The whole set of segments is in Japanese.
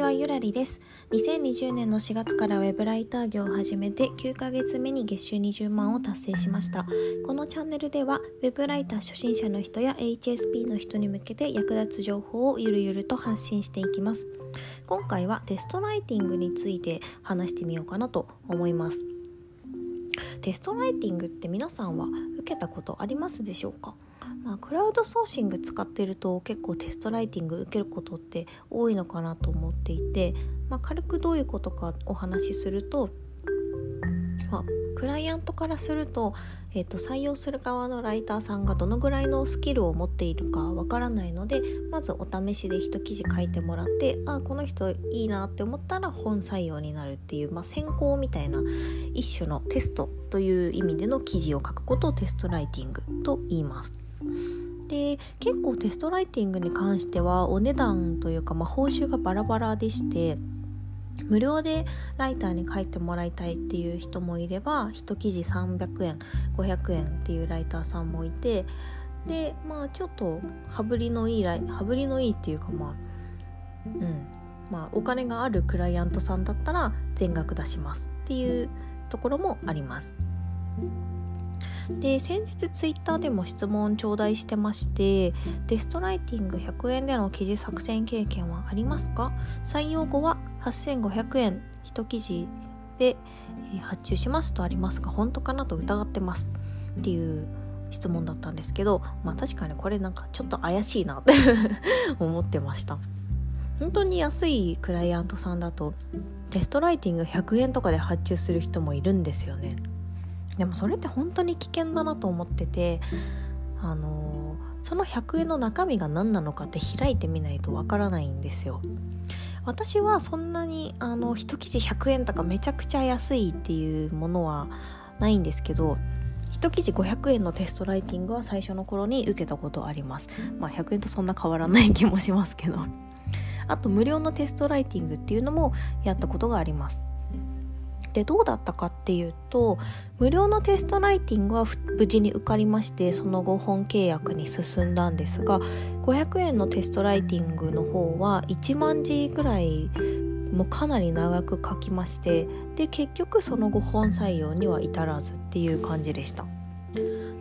ちはゆらりです。2020年の4月からウェブライター業を始めて9ヶ月目に月収20万を達成しました。このチャンネルではウェブライター初心者の人や HSP の人に向けて役立つ情報をゆるゆると発信していきます。今回はテストライティングについて話してみようかなと思います。テストライティングって皆さんは受けたことありますでしょうか？まあ、クラウドソーシング使ってると結構テストライティング受けることって多いのかなと思っていて、まあ、軽くどういうことかお話しすると、まあ、クライアントからすると,、えー、と採用する側のライターさんがどのぐらいのスキルを持っているかわからないのでまずお試しで一記事書いてもらってああこの人いいなって思ったら本採用になるっていう、まあ、選考みたいな一種のテストという意味での記事を書くことをテストライティングと言います。で結構テストライティングに関してはお値段というか、まあ、報酬がバラバラでして無料でライターに書いてもらいたいっていう人もいれば1記事300円500円っていうライターさんもいてでまあちょっと羽振りのいい羽振りのいいっていうかまあうんまあお金があるクライアントさんだったら全額出しますっていうところもあります。で先日ツイッターでも質問頂戴してましてテストライティング100円での記事作成経験はありますか？採用後は8500円1記事で発注しますとありますが本当かなと疑ってます。っていう質問だったんですけどまあ確かにこれなんかちょっと怪しいなって 思ってました。本当に安いクライアントさんだとテストライティング100円とかで発注する人もいるんですよね。でもそれって本当に危険だなと思っててあのその100円の中身が何なのかって開いてみないとわからないんですよ。私はそんなにあの1記事100円とかめちゃくちゃ安いっていうものはないんですけど1記事500円のテストライティングは最初の頃に受けたことあります。まあ100円とそんな変わらない気もしますけど。あと無料のテストライティングっていうのもやったことがあります。でどうだったかっていうと無料のテストライティングは無事に受かりましてその後本契約に進んだんですが500円のテストライティングの方は1万字ぐらいもうかなり長く書きましてで結局その後本採用には至らずっていう感じでした。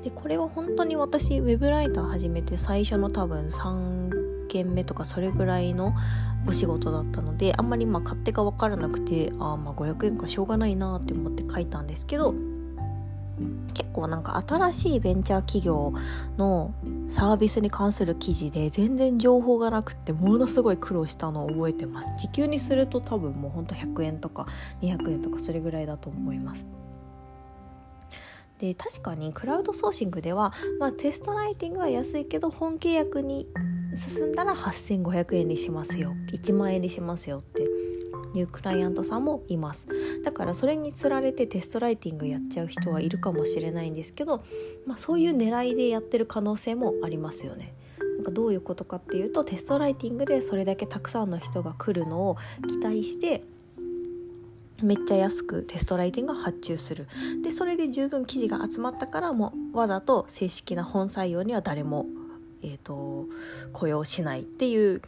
でこれは本当に私ウェブライター始めて最初の多分3件目とかそれぐらいのお仕事だったのであんまりまあ勝手が分からなくてあまあ500円かしょうがないなって思って書いたんですけど結構なんか新しいベンチャー企業のサービスに関する記事で全然情報がなくてものすごい苦労したのを覚えてます。時給にすると多分もうほんと100円とか200円とかそれぐらいだと思います。で確かにクラウドソーシングでは、まあ、テストライティングは安いけど本契約に進んだら8500円にしますよ。1万円にしますよっていうクライアントさんもいます。だからそれにつられてテストライティングやっちゃう人はいるかもしれないんですけど、まあ、そういう狙いでやってる可能性もありますよね。なんかどういうことかっていうとテストライティングでそれだけたくさんの人が来るのを期待してめっちゃ安くテストライティングを発注する。でそれで十分記事が集まったからもうわざと正式な本採用には誰もえーと、雇用しないっていう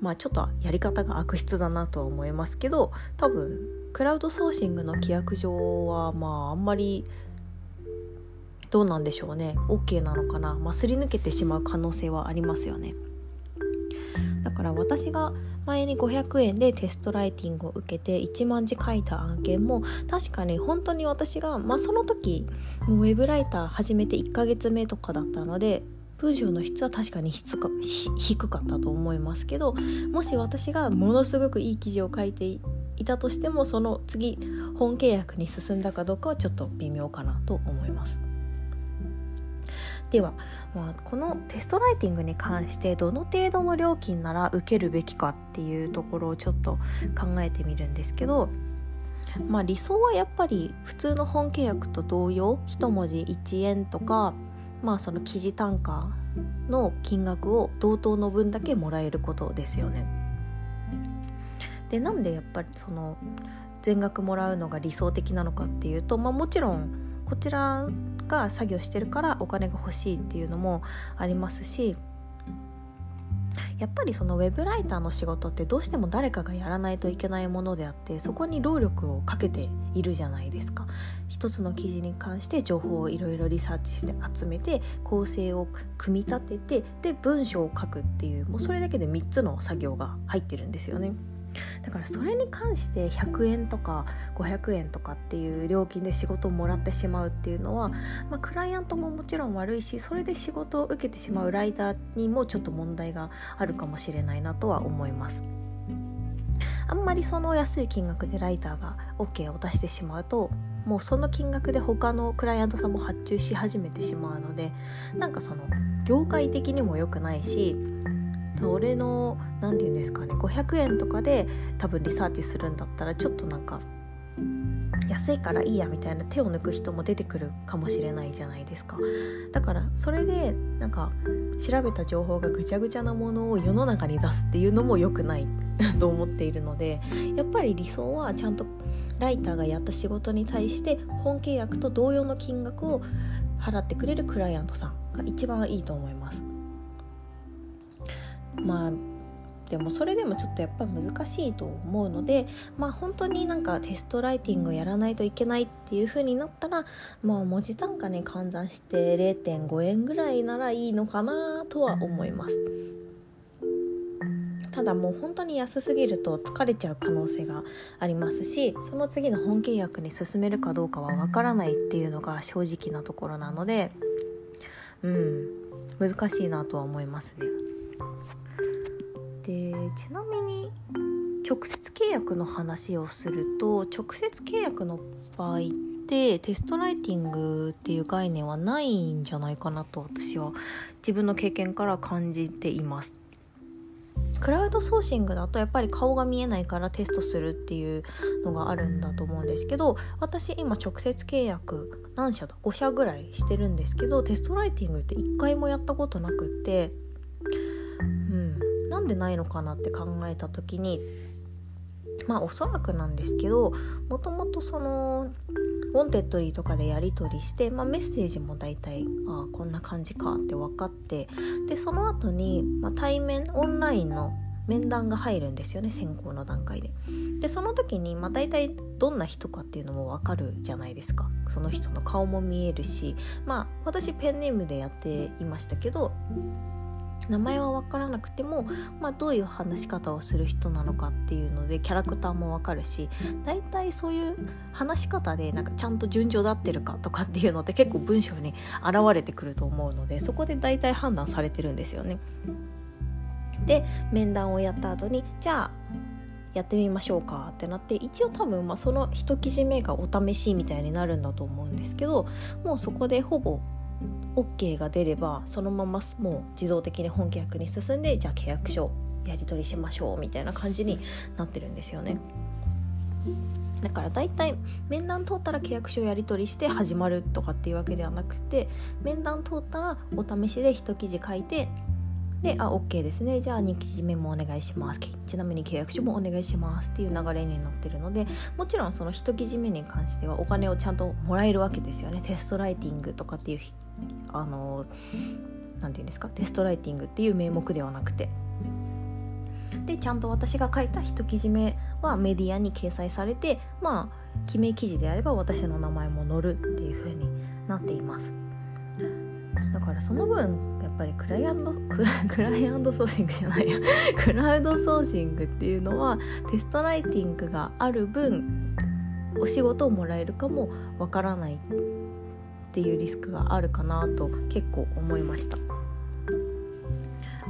まあちょっとやり方が悪質だなとは思いますけど多分クラウドソーシングの規約上はまああんまりどうなんでしょうね。OK なのかな、まあ、すり抜けてしまう可能性はありますよね。だから私が前に500円でテストライティングを受けて1万字書いた案件も確かに本当に私が、まあ、その時もうウェブライター始めて1ヶ月目とかだったので文章の質は確かに質か低かったと思いますけどもし私がものすごくいい記事を書いていたとしてもその次本契約に進んだかどうかはちょっと微妙かなと思います。では、まあ、このテストライティングに関してどの程度の料金なら受けるべきかっていうところをちょっと考えてみるんですけどまあ理想はやっぱり普通の本契約と同様1文字1円とかまあその記事単価の金額を同等の分だけもらえることですよね。でなんでやっぱりその全額もらうのが理想的なのかっていうと、まあ、もちろんこちらが作業してるからお金が欲しいっていうのもありますしやっぱりそのウェブライターの仕事ってどうしても誰かがやらないといけないものであってそこに労力をかけているじゃないですか一つの記事に関して情報をいろいろリサーチして集めて構成を組み立ててで文章を書くっていうもうそれだけで3つの作業が入ってるんですよね。だからそれに関して100円とか500円とかっていう料金で仕事をもらってしまうっていうのは、まあ、クライアントももちろん悪いしそれで仕事を受けてしまうライターにもちょっと問題があるかもしれないなとは思います。あんまりその安い金額でライターが OK を出してしまうともうその金額で他のクライアントさんも発注し始めてしまうのでなんかその業界的にも良くないしそれの何て言うんですかね500円とかで多分リサーチするんだったらちょっとなんか安いからいいやみたいな手を抜く人も出てくるかもしれないじゃないですか。だからそれでなんか調べた情報がぐちゃぐちゃなものを世の中に出すっていうのも良くない と思っているのでやっぱり理想はちゃんとライターがやった仕事に対して本契約と同様の金額を払ってくれるクライアントさんが一番いいと思います。まあでもそれでもちょっとやっぱ難しいと思うのでまあ本当になんかテストライティングをやらないといけないっていう風になったらまあ文字単価に換算して0.5円ぐらいならいいのかなとは思いますただもう本当に安すぎると疲れちゃう可能性がありますしその次の本契約に進めるかどうかはわからないっていうのが正直なところなのでうん難しいなとは思いますね。でちなみに直接契約の話をすると直接契約の場合ってテストライティングっていう概念はないんじゃないかなと私は自分の経験から感じています。クラウドソーシングだとやっぱり顔が見えないからテストするっていうのがあるんだと思うんですけど私今直接契約何社だ5社ぐらいしてるんですけどテストライティングって1回もやったことなくってうんなんでないのかなって考えた時にまあおそらくなんですけどもともとその Wantedly とかでやり取りして、まあ、メッセージも大体ああこんな感じかって分かってでその後に、まあ、対面オンラインの面談が入るんですよね選考の段階で。でその時に、まあ、大体どんな人かっていうのも分かるじゃないですかその人の顔も見えるしまあ私ペンネームでやっていましたけど名前は分からなくても、まあ、どういう話し方をする人なのかっていうのでキャラクターも分かるし大体そういう話し方でなんかちゃんと順序立ってるかとかっていうのって結構文章に現れてくると思うのでそこで大体判断されてるんですよね。で面談をやった後にじゃあやってみましょうかってなって一応多分まあその一記事目がお試しみたいになるんだと思うんですけどもうそこでほぼ OK が出ればそのままもう自動的に本契約に進んでじゃあ契約書やり取りしましょうみたいな感じになってるんですよね。だから大体面談通ったら契約書やり取りして始まるとかっていうわけではなくて面談通ったらお試しで一記事書いてであ OK ですね。じゃあ2記事目もお願いします。ちなみに契約書もお願いしますっていう流れになってるのでもちろんその1記事目に関してはお金をちゃんともらえるわけですよね。テストライティングとかっていうあの何て言うんですか？テストライティングっていう名目ではなくて。でちゃんと私が書いた1記事目はメディアに掲載されてまあ記名記事であれば私の名前も載るっていう風になっています。だからその分やっぱりクライアント クライアントソーシングじゃないや クラウドソーシングっていうのはテストライティングがある分お仕事をもらえるかもわからないっていうリスクがあるかなと結構思いました。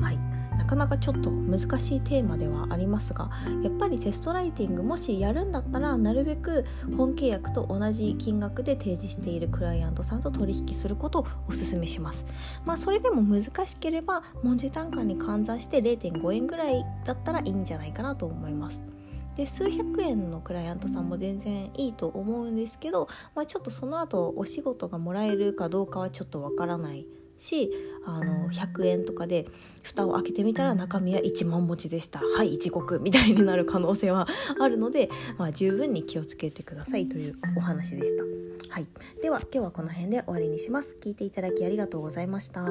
はいなかなかちょっと難しいテーマではありますがやっぱりテストライティングもしやるんだったらなるべく本契約と同じ金額で提示しているクライアントさんと取引することをお勧めします。まあそれでも難しければ文字単価に換算して0.5円ぐらいだったらいいんじゃないかなと思います。で数百円のクライアントさんも全然いいと思うんですけど、まあ、ちょっとその後お仕事がもらえるかどうかはちょっとわからないしあの100円とかで蓋を開けてみたら中身は1万文字でしたはい一国みたいになる可能性はあるので、まあ、十分に気をつけてくださいというお話でした。はい、では今日はこの辺で終わりにします。聞いていただきありがとうございました。